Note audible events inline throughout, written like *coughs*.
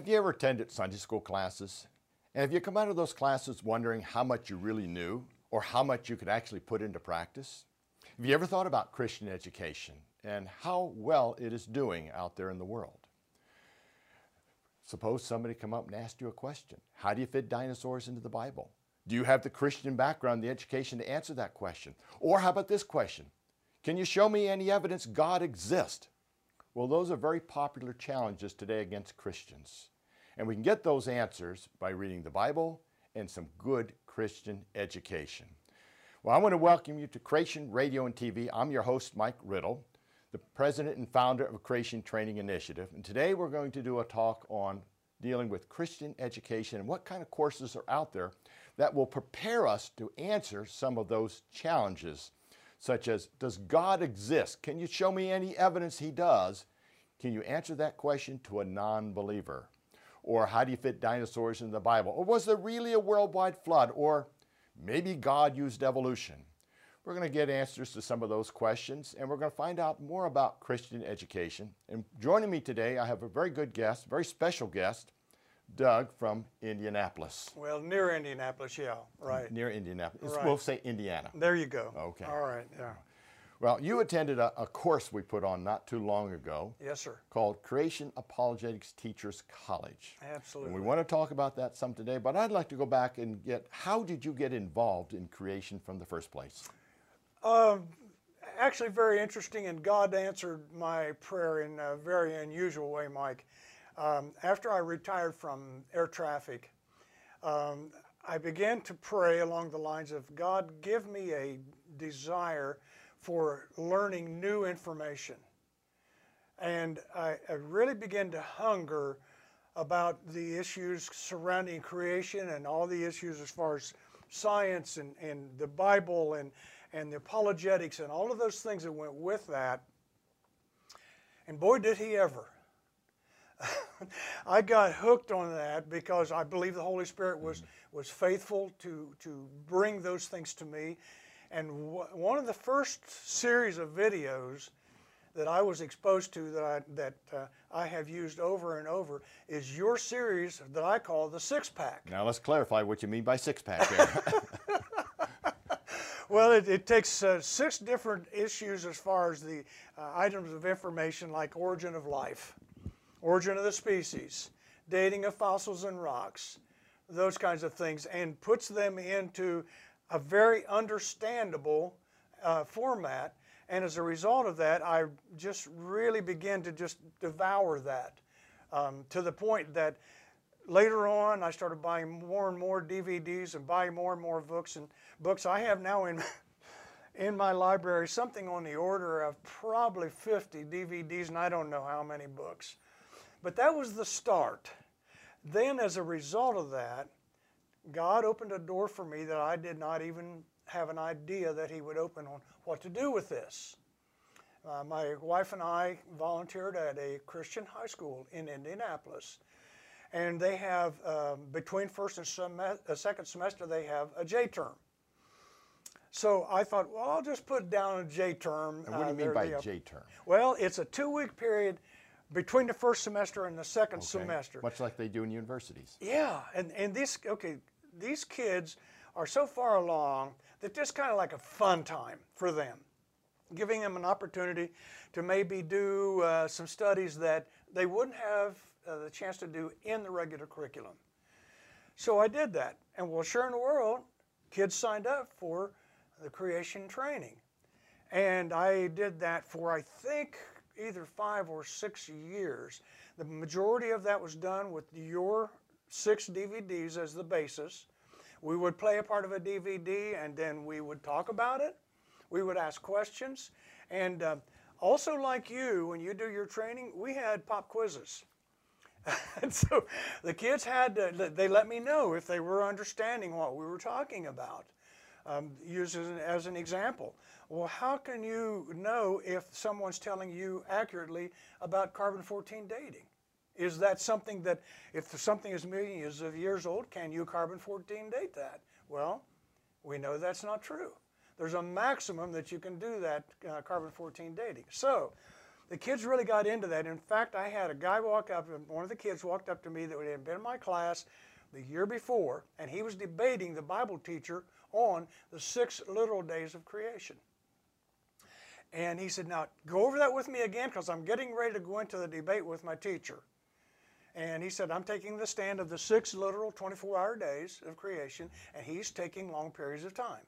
Have you ever attended Sunday school classes? And have you come out of those classes wondering how much you really knew or how much you could actually put into practice? Have you ever thought about Christian education and how well it is doing out there in the world? Suppose somebody come up and asked you a question. How do you fit dinosaurs into the Bible? Do you have the Christian background, the education to answer that question? Or how about this question? Can you show me any evidence God exists? Well, those are very popular challenges today against Christians. And we can get those answers by reading the Bible and some good Christian education. Well, I want to welcome you to Creation Radio and TV. I'm your host, Mike Riddle, the president and founder of Creation Training Initiative. And today we're going to do a talk on dealing with Christian education and what kind of courses are out there that will prepare us to answer some of those challenges such as Does God exist? Can you show me any evidence He does? Can you answer that question to a non believer? Or how do you fit dinosaurs in the Bible? Or was there really a worldwide flood? Or maybe God used evolution? We're going to get answers to some of those questions and we're going to find out more about Christian education. And joining me today, I have a very good guest, very special guest. Doug from Indianapolis. Well, near Indianapolis, yeah, right. Near Indianapolis. Right. We'll say Indiana. There you go. Okay. All right, yeah. Well, you attended a, a course we put on not too long ago Yes, sir. called Creation Apologetics Teachers College. Absolutely. And we want to talk about that some today, but I'd like to go back and get how did you get involved in creation from the first place? Um, actually, very interesting, and God answered my prayer in a very unusual way, Mike. Um, after I retired from air traffic, um, I began to pray along the lines of God, give me a desire for learning new information. And I, I really began to hunger about the issues surrounding creation and all the issues as far as science and, and the Bible and, and the apologetics and all of those things that went with that. And boy, did he ever. *laughs* I got hooked on that because I believe the Holy Spirit was, was faithful to, to bring those things to me. And w- one of the first series of videos that I was exposed to that I, that uh, I have used over and over is your series that I call the Six Pack. Now let's clarify what you mean by six pack *laughs* here. *laughs* Well, it, it takes uh, six different issues as far as the uh, items of information like origin of life, origin of the species, dating of fossils and rocks, those kinds of things, and puts them into a very understandable uh, format. And as a result of that, I just really began to just devour that um, to the point that later on I started buying more and more DVDs and buying more and more books and books. I have now in *laughs* in my library something on the order of probably 50 DVDs and I don't know how many books. But that was the start. Then as a result of that, God opened a door for me that I did not even have an idea that he would open on what to do with this. Uh, my wife and I volunteered at a Christian high school in Indianapolis and they have um, between first and sem- uh, second semester they have a J term. So I thought, well, I'll just put down a J term. and what do you uh, mean by. J term? Well, it's a two-week period between the first semester and the second Okay. semester. Much like they do in universities. Yeah, and and these okay, these kids are so far along that this kind of like a fun time for them, giving them an opportunity to maybe do uh, some studies that they wouldn't have uh, the chance to do in the regular curriculum. So I did that, and well, sure in the world, kids signed up for the creation training, and I did that for I think either five or six years. The majority of that was done with your six DVDs as the basis. We would play a part of a DVD and then we would talk about it. We would ask questions. And um, also, like you, when you do your training, we had pop quizzes. *laughs* and so the kids had to, they let me know if they were understanding what we were talking about. Um, use as an, as an example. Well, how can you know if someone's telling you accurately about carbon 14 dating? Is that something that, if something is millions of years old, can you carbon 14 date that? Well, we know that's not true. There's a maximum that you can do that uh, carbon 14 dating. So, the kids really got into that. In fact, I had a guy walk up, and one of the kids walked up to me that had been in my class the year before, and he was debating the Bible teacher on the six literal days of creation. And he said, Now go over that with me again because I'm getting ready to go into the debate with my teacher. And he said, I'm taking the stand of the six literal 24 hour days of creation, and he's taking long periods of time.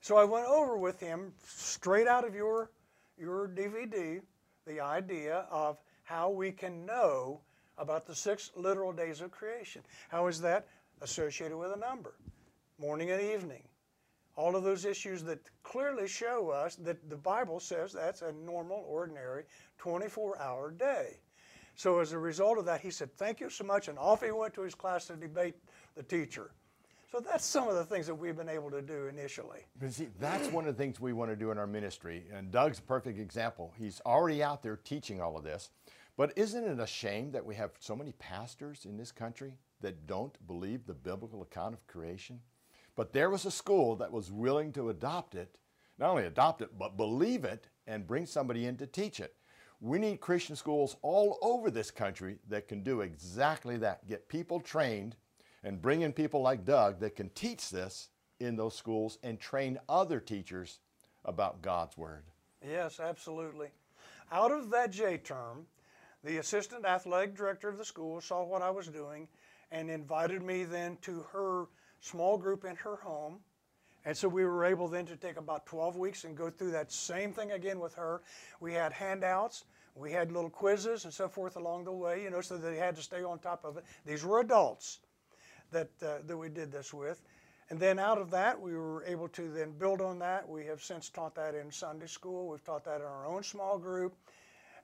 So I went over with him straight out of your, your DVD the idea of how we can know about the six literal days of creation. How is that associated with a number? Morning and evening. All of those issues that clearly show us that the Bible says that's a normal, ordinary 24 hour day. So as a result of that, he said, Thank you so much. And off he went to his class to debate the teacher. So that's some of the things that we've been able to do initially. But see, that's one of the things we want to do in our ministry. And Doug's a perfect example. He's already out there teaching all of this. But isn't it a shame that we have so many pastors in this country that don't believe the biblical account of creation? But there was a school that was willing to adopt it, not only adopt it, but believe it and bring somebody in to teach it. We need Christian schools all over this country that can do exactly that get people trained and bring in people like Doug that can teach this in those schools and train other teachers about God's Word. Yes, absolutely. Out of that J term, the assistant athletic director of the school saw what I was doing and invited me then to her small group in her home. And so we were able then to take about 12 weeks and go through that same thing again with her. We had handouts, we had little quizzes and so forth along the way, you know, so they had to stay on top of it. These were adults that, uh, that we did this with. And then out of that, we were able to then build on that. We have since taught that in Sunday school. We've taught that in our own small group.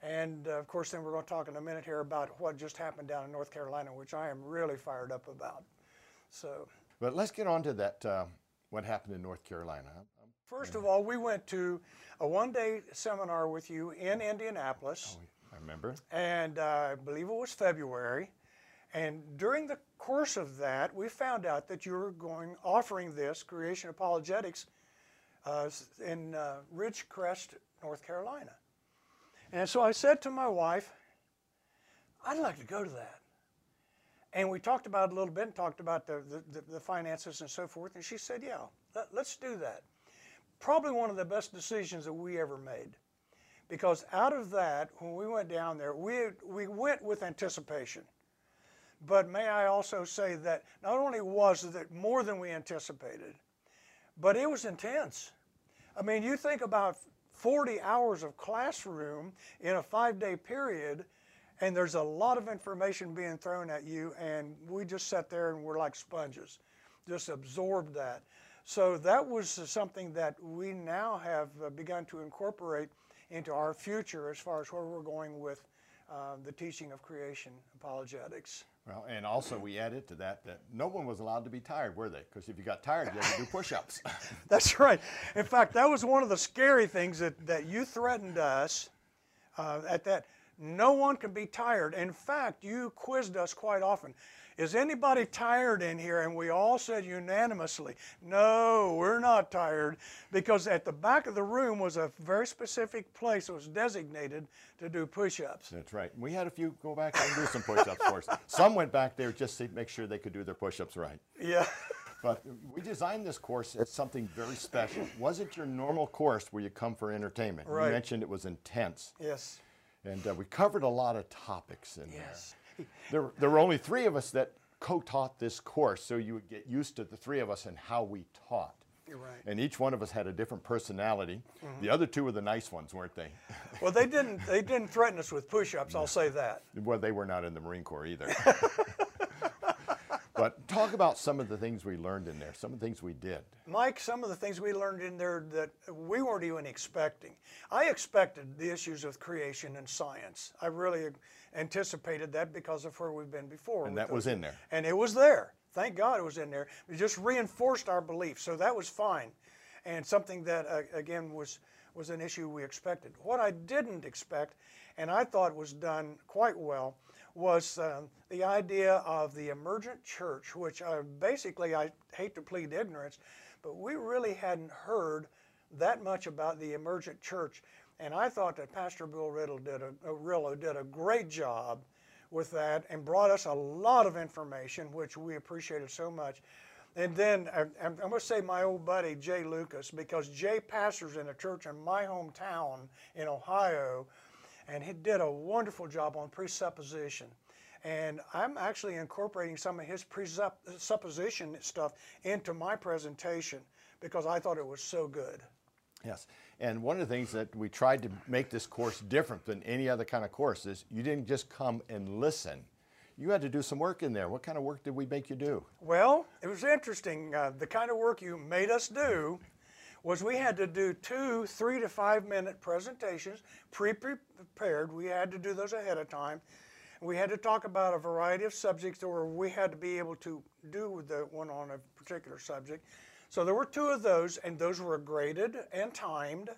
And uh, of course, then we're going to talk in a minute here about what just happened down in North Carolina, which I am really fired up about. So, but let's get on to that. Uh, what happened in North Carolina? First of all, we went to a one-day seminar with you in Indianapolis. Oh, I remember. And uh, I believe it was February. And during the course of that, we found out that you were going offering this creation apologetics uh, in uh, Ridgecrest, North Carolina. And so I said to my wife, I'd like to go to that. And we talked about a little bit and talked about the, the, the finances and so forth. And she said, Yeah, let, let's do that. Probably one of the best decisions that we ever made. Because out of that, when we went down there, we, we went with anticipation. But may I also say that not only was it more than we anticipated, but it was intense. I mean, you think about 40 hours of classroom in a five day period, and there's a lot of information being thrown at you, and we just sat there and we're like sponges, just absorbed that. So that was something that we now have uh, begun to incorporate into our future as far as where we're going with uh, the teaching of creation apologetics. Well, and also we added to that that no one was allowed to be tired, were they? Because if you got tired, you had to do push-ups. *laughs* *laughs* That's right. In fact, that was one of the scary things that, that you threatened us uh, at that. No one can be tired. In fact, you quizzed us quite often. Is anybody tired in here? And we all said unanimously, no, we're not tired, because at the back of the room was a very specific place that was designated to do push ups. That's right. We had a few go back and do some push ups for us. Some went back there just to make sure they could do their push ups right. Yeah. But we designed this course as something very special. It wasn't your normal course where you come for entertainment. Right. You mentioned it was intense. Yes. And uh, we covered a lot of topics in Yes. there. *laughs* There, there were only three of us that co-taught this course, so you would get used to the three of us and how we taught. You're right. And each one of us had a different personality. The other two were the nice ones, weren't they? *laughs* Well, they didn't. They didn't threaten us with push-ups. I'll say that. well, they were not in the Marine Corps either. *laughs* but talk about some of the things we learned in there, some of the things we did. Mike, some of the things we learned in there that we weren't even expecting. I expected the issues of creation and science. I really anticipated that because of where we've been before. And that was in there. And it was there. Thank God it was in there. It just reinforced our belief. So that was fine. And something that, uh, again, was, was an issue we expected. What I didn't expect, and I thought was done quite well, was um, the idea of the emergent church, which I, basically I hate to plead ignorance, but we really hadn't heard that much about the emergent church. And I thought that Pastor Bill Riddle did a, uh, Rillo did a great job with that and brought us a lot of information, which we appreciated so much. And then I, I'm going to say my old buddy Jay Lucas, because Jay pastors in a church in my hometown in Ohio, and he did a wonderful job on presupposition. And I'm actually incorporating some of his presupposition stuff into my presentation because I thought it was so good. Yes. And one of the things that we tried to make this course different than any other kind of course is you didn't just come and listen. You had to do some work in there. What kind of work did we make you do? Well, it was interesting. Uh, the kind of work you made us do was we had to do two three to five minute presentations, pre-prepared. We had to do those ahead of time. We had to talk about a variety of subjects, or we had to be able to do the one on a particular subject. So there were two of those, and those were graded and timed.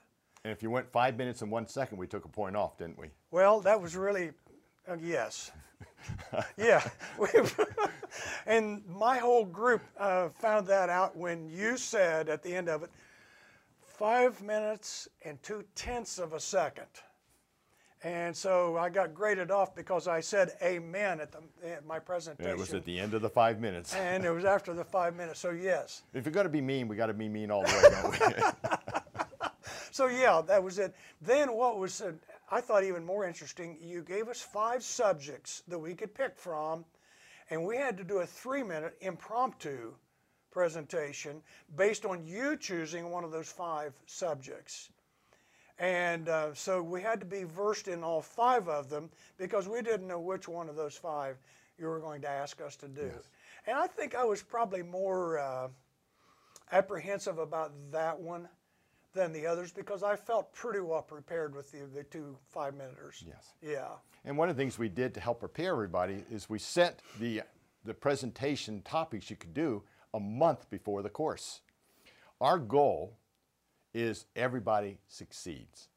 And if you went five minutes and one second, we took a point off, didn't we? Well, that was really, uh, yes. *laughs* yeah. *laughs* and my whole group uh, found that out when you said at the end of it, five minutes and two tenths of a second. And so I got graded off because I said amen at, the, at my presentation. It was at the end of the five minutes. and it was after the five minutes. So, yes. *laughs* If you're going to be mean, we got to be mean all the way, don't we? *laughs* so, yeah, that was it. Then, what was, uh, I thought, even more interesting, you gave us five subjects that we could pick from, and we had to do a three minute impromptu presentation based on you choosing one of those five subjects. And uh, so we had to be versed in all five of them because we didn't know which one of those five you were going to ask us to do. Yes. And I think I was probably more uh, apprehensive about that one than the others because I felt pretty well prepared with the, the two five minuters. Yes. Yeah. And one of the things we did to help prepare everybody is we sent the, the presentation topics you could do a month before the course. Our goal is everybody succeeds.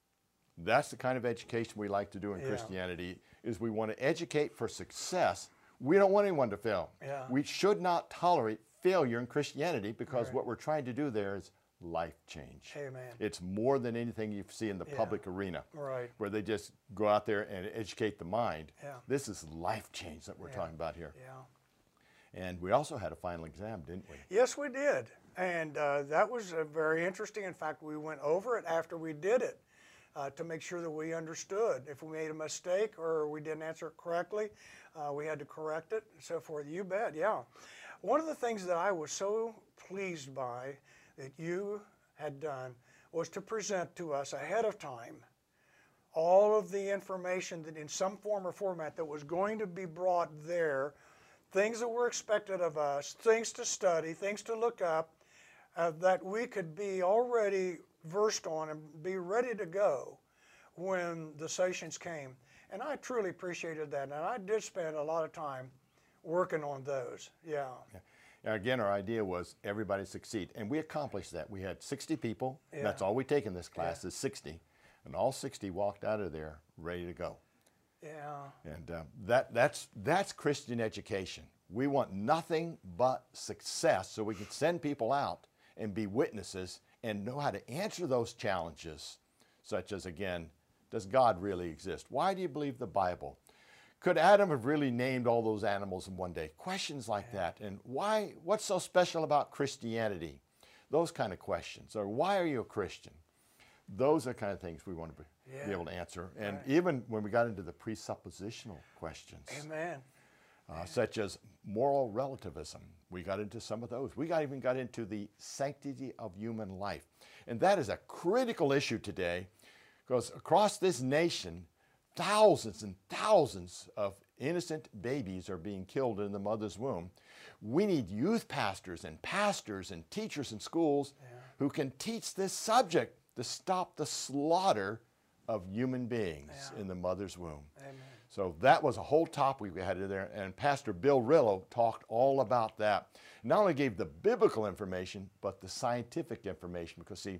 That's the kind of education we like to do in yeah. Christianity is we want to educate for success. We don't want anyone to fail. Yeah. We should not tolerate failure in Christianity because right. what we're trying to do there is life change. Amen. It's more than anything you see in the yeah. public arena, right. where they just go out there and educate the mind. Yeah. This is life change that we're yeah. talking about here. Yeah. And we also had a final exam, didn't we? Yes, we did. And uh, that was very interesting. In fact, we went over it after we did it uh, to make sure that we understood. If we made a mistake or we didn't answer it correctly, uh, we had to correct it and so forth. You bet, yeah. One of the things that I was so pleased by that you had done was to present to us ahead of time all of the information that in some form or format that was going to be brought there things that were expected of us, things to study, things to look up, uh, that we could be already versed on and be ready to go when the sessions came. And I truly appreciated that. And I did spend a lot of time working on those. Yeah. yeah. Now again, our idea was everybody succeed. And we accomplished that. We had 60 people. Yeah. That's all we take in this class yeah. is 60. And all 60 walked out of there ready to go. Yeah. And uh, that, that's, that's Christian education. We want nothing but success so we can send people out and be witnesses and know how to answer those challenges, such as, again, does God really exist? Why do you believe the Bible? Could Adam have really named all those animals in one day? Questions like that. And why, what's so special about Christianity? Those kind of questions. Or why are you a Christian? Those are kind of things we want to be, yeah. be able to answer. And right. even when we got into the presuppositional questions. Amen. Uh, such as moral relativism. We got into some of those. We got, even got into the sanctity of human life. And that is a critical issue today because across this nation, thousands and thousands of innocent babies are being killed in the mother's womb. We need youth pastors and pastors and teachers in schools yeah. who can teach this subject to stop the slaughter of human beings yeah. in the mother's womb. Amen. So that was a whole topic we had in there, and Pastor Bill Rillo talked all about that. Not only gave the biblical information, but the scientific information, because see,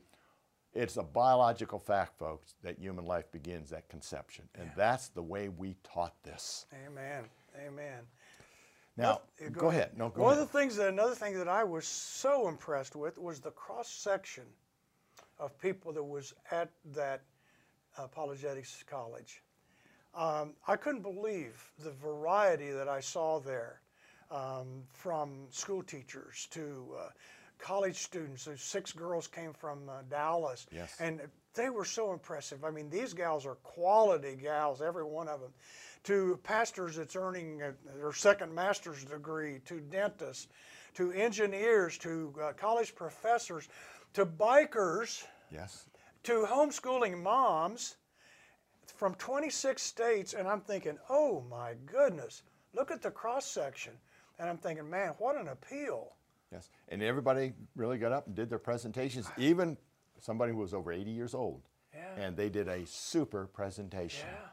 it's a biological fact, folks, that human life begins at conception, and yeah. that's the way we taught this. Amen. Amen. Now, well, go, go ahead. ahead. No, go One ahead. of the things, that, another thing that I was so impressed with was the cross section of people that was at that Apologetics College. Um, I couldn't believe the variety that I saw there, um, from school teachers to uh, college students. There's six girls came from uh, Dallas, Yes. and they were so impressive. I mean, these gals are quality gals, every one of them. To pastors that's earning uh, their second master's degree, to dentists, to engineers, to uh, college professors, to bikers Yes. to homeschooling moms from 26 states, and I'm thinking, oh my goodness, look at the cross section. And I'm thinking, man, what an appeal. Yes. And everybody really got up and did their presentations, even somebody who was over 80 years old. Yeah. And they did a super presentation. Yeah.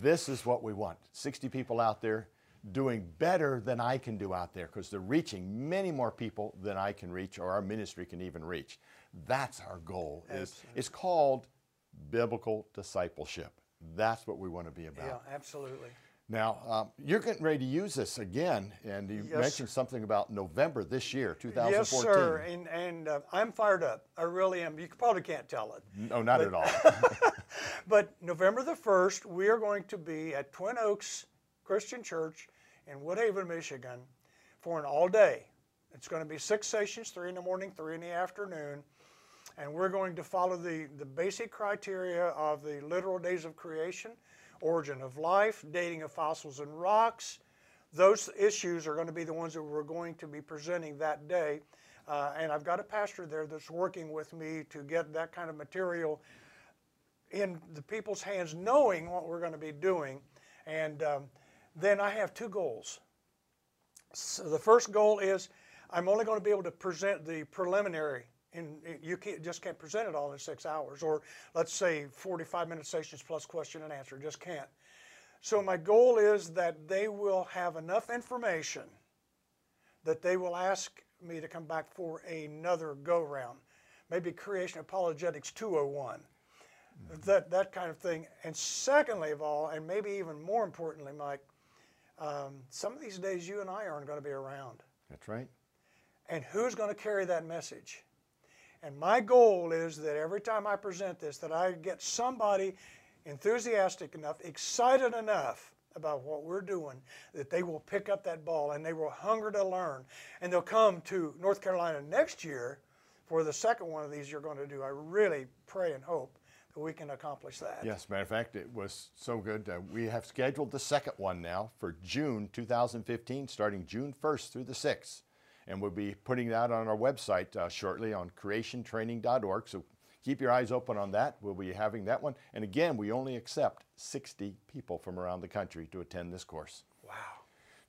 This is what we want 60 people out there doing better than I can do out there because they're reaching many more people than I can reach or our ministry can even reach. That's our goal. Is, it's called biblical discipleship. That's what we want to be about. Yeah, absolutely. Now, um, you're getting ready to use this again, and you Yes, mentioned something about November this year, 2014. Yes, sir. And, and uh, I'm fired up. I really am. You probably can't tell it. No, not at all. *laughs* But November the 1st, we are going to be at Twin Oaks Christian Church in Woodhaven, Michigan for an all day. It's going to be six sessions, three in the morning, three in the afternoon. And we're going to follow the, the basic criteria of the literal days of creation, origin of life, dating of fossils and rocks. Those issues are going to be the ones that we're going to be presenting that day. Uh, and I've got a pastor there that's working with me to get that kind of material in the people's hands, knowing what we're going to be doing. And um, then I have two goals. So the first goal is I'm only going to be able to present the preliminary. In, you can't, just can't present it all in six hours, or let's say 45 minute sessions plus question and answer. Just can't. So my goal is that they will have enough information that they will ask me to come back for another go round, maybe Creation Apologetics 201 that that kind of thing. And secondly of all, and maybe even more importantly, Mike, um, some of these days you and I aren't going to be around. That's right. And who's going to carry that message? And my goal is that every time I present this, that I get somebody enthusiastic enough, excited enough about what we're doing, that they will pick up that ball and they will hunger to learn. And they'll come to North Carolina next year for the second one of these you're going to do. I really pray and hope that we can accomplish that. Yes, matter of fact, it was so good. Uh, we have scheduled the second one now for June 2015, starting June 1st through the 6th. And we'll be putting that on our website uh, shortly on creationtraining.org. So keep your eyes open on that. We'll be having that one. And again, we only accept 60 people from around the country to attend this course. Wow.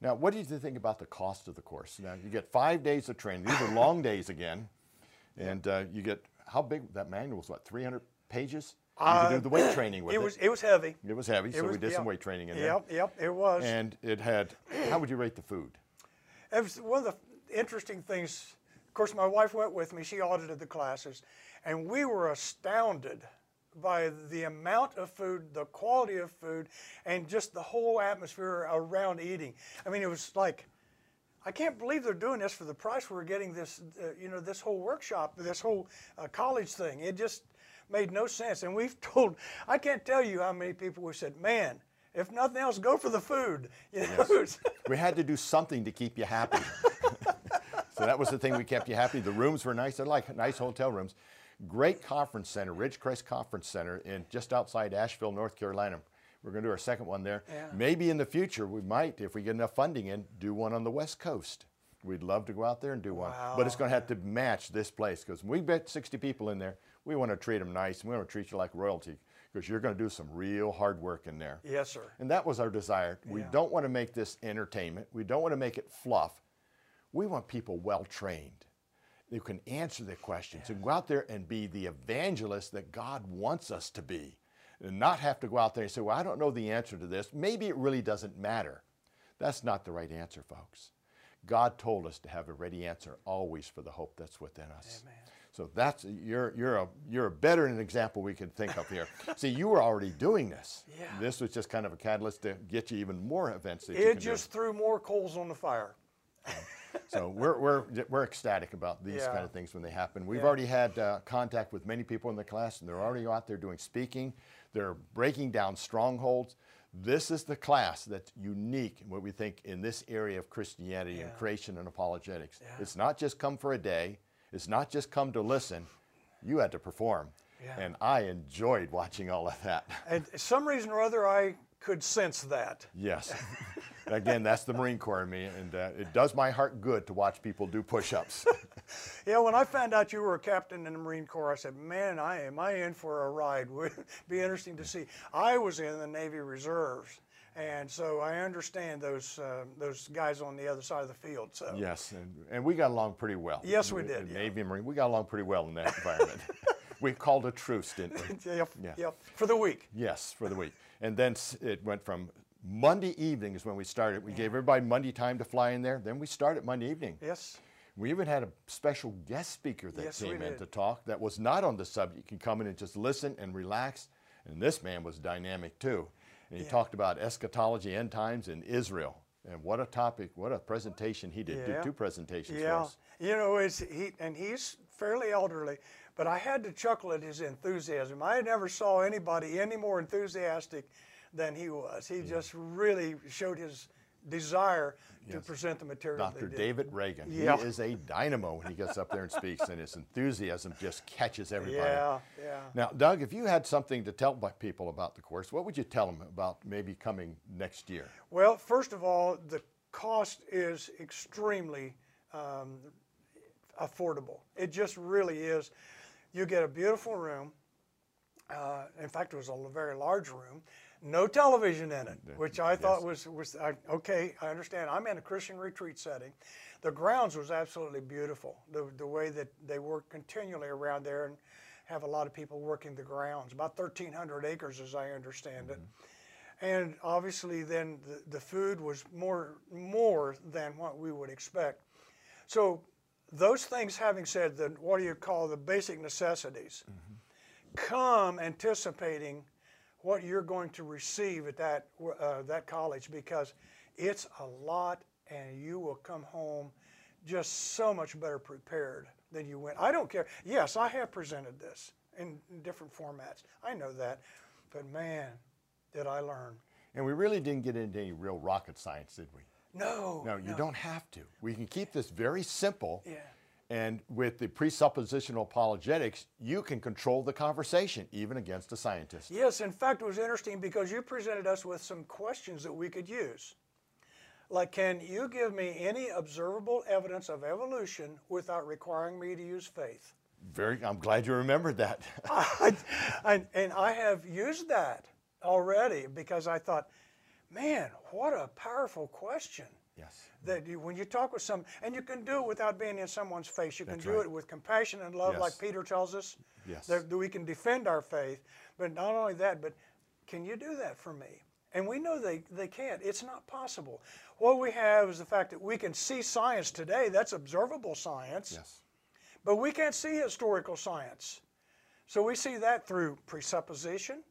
Now, what do you think about the cost of the course? Now, you get five days of training. These are long days again. *laughs* And uh, you get, how big, that manual was what, 300 pages? You could do the weight *coughs* training with It it. was it was heavy. It was heavy, so was- we did some weight training in there. Yep, yep, it was. And it had, how would you rate the food? It was one of the interesting things. Of course, my wife went with me. She audited the classes, and we were astounded by the amount of food, the quality of food, and just the whole atmosphere around eating. I mean, it was like, I can't believe they're doing this for the price we're getting this, uh, you know, this whole workshop, this whole uh, college thing. It just made no sense. And we've *laughs* told, I can't tell you how many people we said, man, if nothing else, go for the food. *laughs* You know, it's- We had to do something to keep you happy. *laughs* so that was the thing we kept you happy. The rooms were nice. They're like nice hotel rooms. Great conference center, Ridgecrest Conference Center, in just outside Asheville, North Carolina. We're going to do our second one there. Yeah. Maybe in the future we might, if we get enough funding in, do one on the West Coast. We'd love to go out there and do one, but it's going to have to match this place because we bet 60 people in there. We want to treat them nice. We want to treat you like royalty because you're going to do some real hard work in there. yes, sir. And that was our desire. We don't want to make this entertainment. We don't want to make it fluff. We want people well trained who can answer the questions and go out there and be the evangelist that God wants us to be. And not have to go out there and say, Well, I don't know the answer to this. Maybe it really doesn't matter. That's not the right answer, folks. God told us to have a ready answer always for the hope that's within us. Amen. So that's you're you're a you're a better an example we can think of here. *laughs* See, you were already doing this. Yeah. This was just kind of a catalyst to get you even more events that you It just threw more coals on the fire. So we're, we're, we're ecstatic about these Yeah. kind of things when they happen. We've Yeah. already had uh, contact with many people in the class, and they're already out there doing speaking. They're breaking down strongholds. This is the class that's unique in what we think in this area of Christianity and creation and apologetics. Yeah. It's not just come for a day. It's not just come to listen. You had to perform. Yeah. And I enjoyed watching all of that. And some reason or other, I could sense that. Yes. *laughs* Again, that's the Marine Corps in me, and uh, it does my heart good to watch people do push-ups. *laughs* Yeah, when I found out you were a captain in the Marine Corps, I said, "Man, I am I in for a ride? *laughs* Would be interesting to see." I was in the Navy Reserves, and so I understand those uh, those guys on the other side of the field. So yes, and, and we got along pretty well. Yes, we did, yeah. Navy and Marine, we got along pretty well in that environment. *laughs* we called a truce, didn't we? yep, Yeah. yep, for the week. Yes, for the week. And then it went from Monday evening is when we started. We gave everybody Monday time to fly in there. Then we started Monday evening. Yes, We even had a special guest speaker that Yes, came in to talk that was not on the subject. You can come in and just listen and relax. And this man was dynamic too. And he talked about eschatology, end times, in Israel. And what a topic, what a presentation he did. Yeah. Did two presentations for yeah. us. You know, it's he and he's fairly elderly, but I had to chuckle at his enthusiasm. I never saw anybody any more enthusiastic than he was. He just really showed his desire to Yes. present the material. Dr. David Reagan. Yeah. He is a dynamo when he gets up there and speaks, and his enthusiasm just catches everybody. Yeah, yeah. Now, Doug, if you had something to tell people about the course, what would you tell them about maybe coming next year? Well, first of all, the cost is extremely um, affordable. It just really is. You get a beautiful room. Uh, in fact, it was a very large room. No television in it, which I thought was was I, okay. I understand. I'm in a Christian retreat setting. The grounds was absolutely beautiful. The the way that they work continually around there and have a lot of people working the grounds. About 1,300 acres, as I understand it and obviously then the, the food was more more than what we would expect so those things having said the what do you call the basic necessities come anticipating what you're going to receive at that uh, that college because it's a lot and you will come home just so much better prepared than you went i don't care yes i have presented this in different formats i know that but man did i learn And we really didn't get into any real rocket science, did we? no No, you don't have to. We can keep this very simple. Yeah. And with the presuppositional apologetics, you can control the conversation, even against a scientist. Yes, in fact, it was interesting because you presented us with some questions that we could use. Like, can you give me any observable evidence of evolution without requiring me to use faith? Very, I'm glad you remembered that. *laughs* *laughs* I, I, and I have used that already because I thought, man, what a powerful question. Yes. That you, when you talk with some, and you can do it without being in someone's face. You can That's do right. it with compassion and love, Yes. like Peter tells us. Yes. That, that we can defend our faith. But not only that, but can you do that for me? And we know they, they can't. It's not possible. What we have is the fact that we can see science today. That's observable science. Yes. But we can't see historical science. So we see that through presupposition,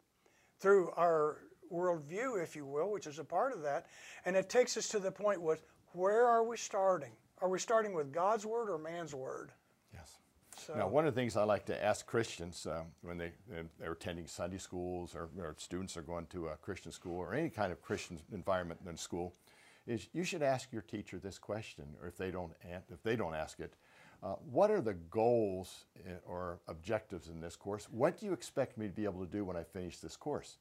through our worldview, if you will, which is a part of that. And it takes us to the point with where are we starting? Are we starting with God's word or man's word? Yes. So, Now, one of the things I like to ask Christians um, when they, they're attending Sunday schools or, or students are going to a Christian school or any kind of Christian environment in school is you should ask your teacher this question, or if they don't, if they don't ask it, uh, what are the goals eh, or objectives in this course? What do you expect me to be able to do when I finish this course?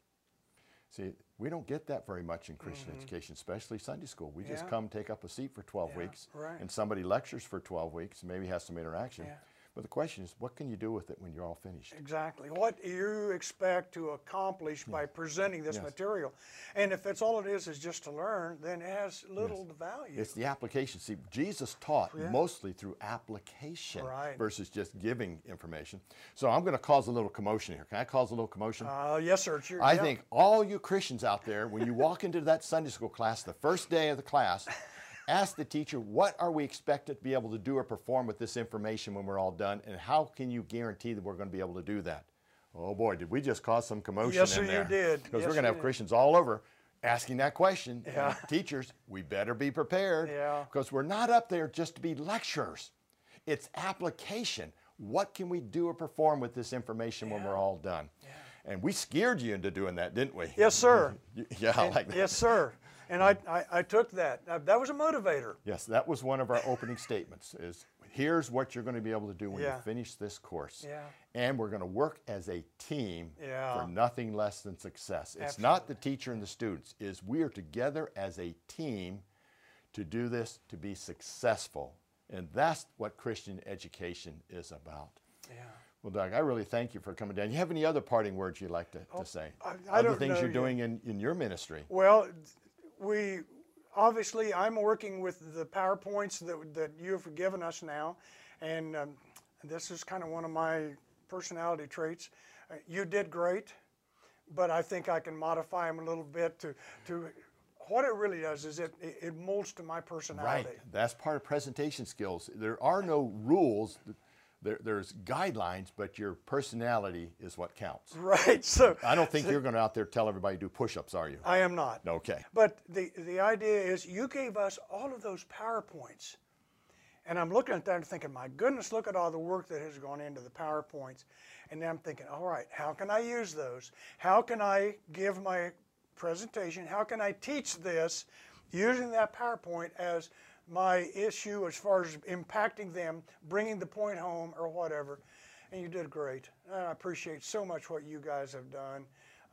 See, we don't get that very much in Christian education, especially Sunday school. We just Mm-hmm. Come take up a seat for 12 Yeah, weeks, right. and somebody lectures for 12 weeks, maybe has some interaction. Yeah. But the question is, what can you do with it when you're all finished? Exactly. What do you expect to accomplish by presenting this Yes. material? And if that's all it is, is just to learn, then it has little value. It's the application. See, Jesus taught Yeah. mostly through application Right. versus just giving information. So I'm going to cause a little commotion here. Can I cause a little commotion? Uh, yes, sir. Your- I yeah. think all you Christians out there, when you walk into that Sunday school class, the first day of the class, ask the teacher, what are we expected to be able to do or perform with this information when we're all done, and how can you guarantee that we're going to be able to do that? Oh boy, did we just cause some commotion Yes, in sir, you did. Because Yes, we're going to have. Christians all over asking that question. Yeah. Teachers, we better be prepared Yeah. because we're not up there just to be lecturers. It's application. What can we do or perform with this information when we're all done? And we scared you into doing that, didn't we? Yes, sir. *laughs* Yeah, I like that. Yes, sir. And I, I, I took that. That was a motivator. Yes, that was one of our opening statements is here's what you're going to be able to do when Yeah. you finish this course. Yeah. And we're going to work as a team Yeah. for nothing less than success. It's not the teacher and the students, is we are together as a team to do this to be successful. And that's what Christian education is about. Yeah. Well, Doug, I really thank you for coming down. You have any other parting words you'd like to, to oh, say? Oh, I- I other don't things you're yet. doing in, in your ministry? Well, we obviously I'm working with the powerpoints that that you have given us now, and um, this is kind of one of my personality traits. Uh, you did great, but I think I can modify them a little bit to to. What it really does is it, it it molds to my personality. Right. That's part of presentation skills. There are no rules. There, there's guidelines, but your personality is what counts. *laughs* Right. So I don't think you're going to out there tell everybody to do push-ups, are you? I am not. Okay. But the, the idea is you gave us all of those PowerPoints. And I'm looking at that and thinking, my goodness, look at all the work that has gone into the PowerPoints. And then I'm thinking, all right, how can I use those? How can I give my presentation? How can I teach this using that PowerPoint as my issue as far as impacting them, bringing the point home, or whatever? And you did great. And I appreciate so much what you guys have done.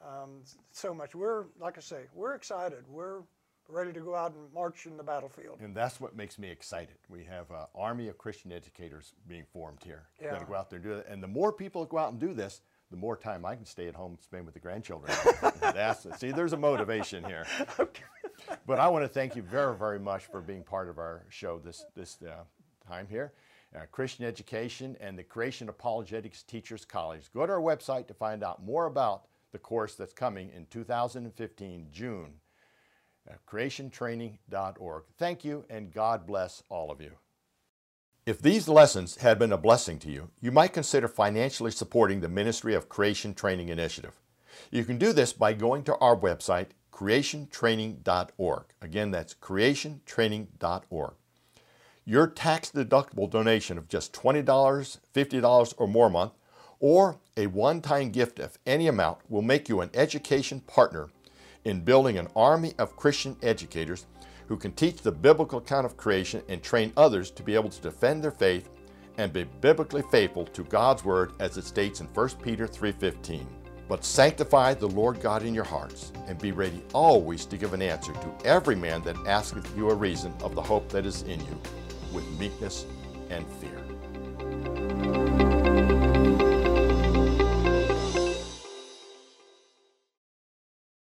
Um, so much. We're, like I say, we're excited. We're ready to go out and march in the battlefield. And that's what makes me excited. We have an army of Christian educators being formed here. Got to go out there and do it. And the more people go out and do this, the more time I can stay at home and spend with the grandchildren. *laughs* that's see, there's a motivation here. *laughs* But I want to thank you very, very much for being part of our show this this uh, time here. Uh, Christian Education and the Creation Apologetics Teachers College. Go to our website to find out more about the course that's coming in 2015 June. Uh, creationtraining.org. Thank you, and God bless all of you. If these lessons had been a blessing to you, you might consider financially supporting the Ministry of Creation Training Initiative. You can do this by going to our website, creationtraining.org. Again, that's creationtraining.org. Your tax deductible donation of just $20, $50, or more a month, or a one time gift of any amount will make you an education partner in building an army of Christian educators who can teach the biblical account of creation and train others to be able to defend their faith and be biblically faithful to God's word as it states in 1 Peter 3:15. But sanctify the Lord God in your hearts and be ready always to give an answer to every man that asketh you a reason of the hope that is in you with meekness and fear.